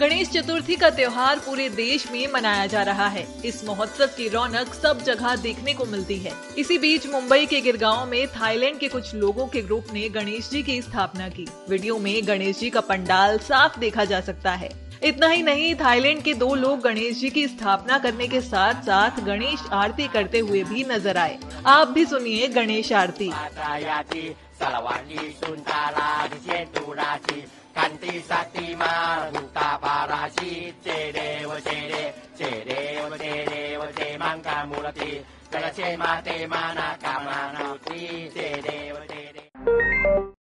गणेश चतुर्थी का त्योहार पूरे देश में मनाया जा रहा है। इस महोत्सव की रौनक सब जगह देखने को मिलती है। इसी बीच मुंबई के गिरगांव में थाईलैंड के कुछ लोगों के ग्रुप ने गणेश जी की स्थापना की। वीडियो में गणेश जी का पंडाल साफ़ देखा जा सकता है। इतना ही नहीं, थाईलैंड के दो लोग गणेश जी की स्थापना करने के साथ साथ गणेश आरती करते हुए भी नज़र आए। आप भी सुनिए गणेश आरती। सती मारू Murati, Tere Wajere, Tere Wajere Waje Manga Murati, Galache Mate Mana Kamana Uti, Tere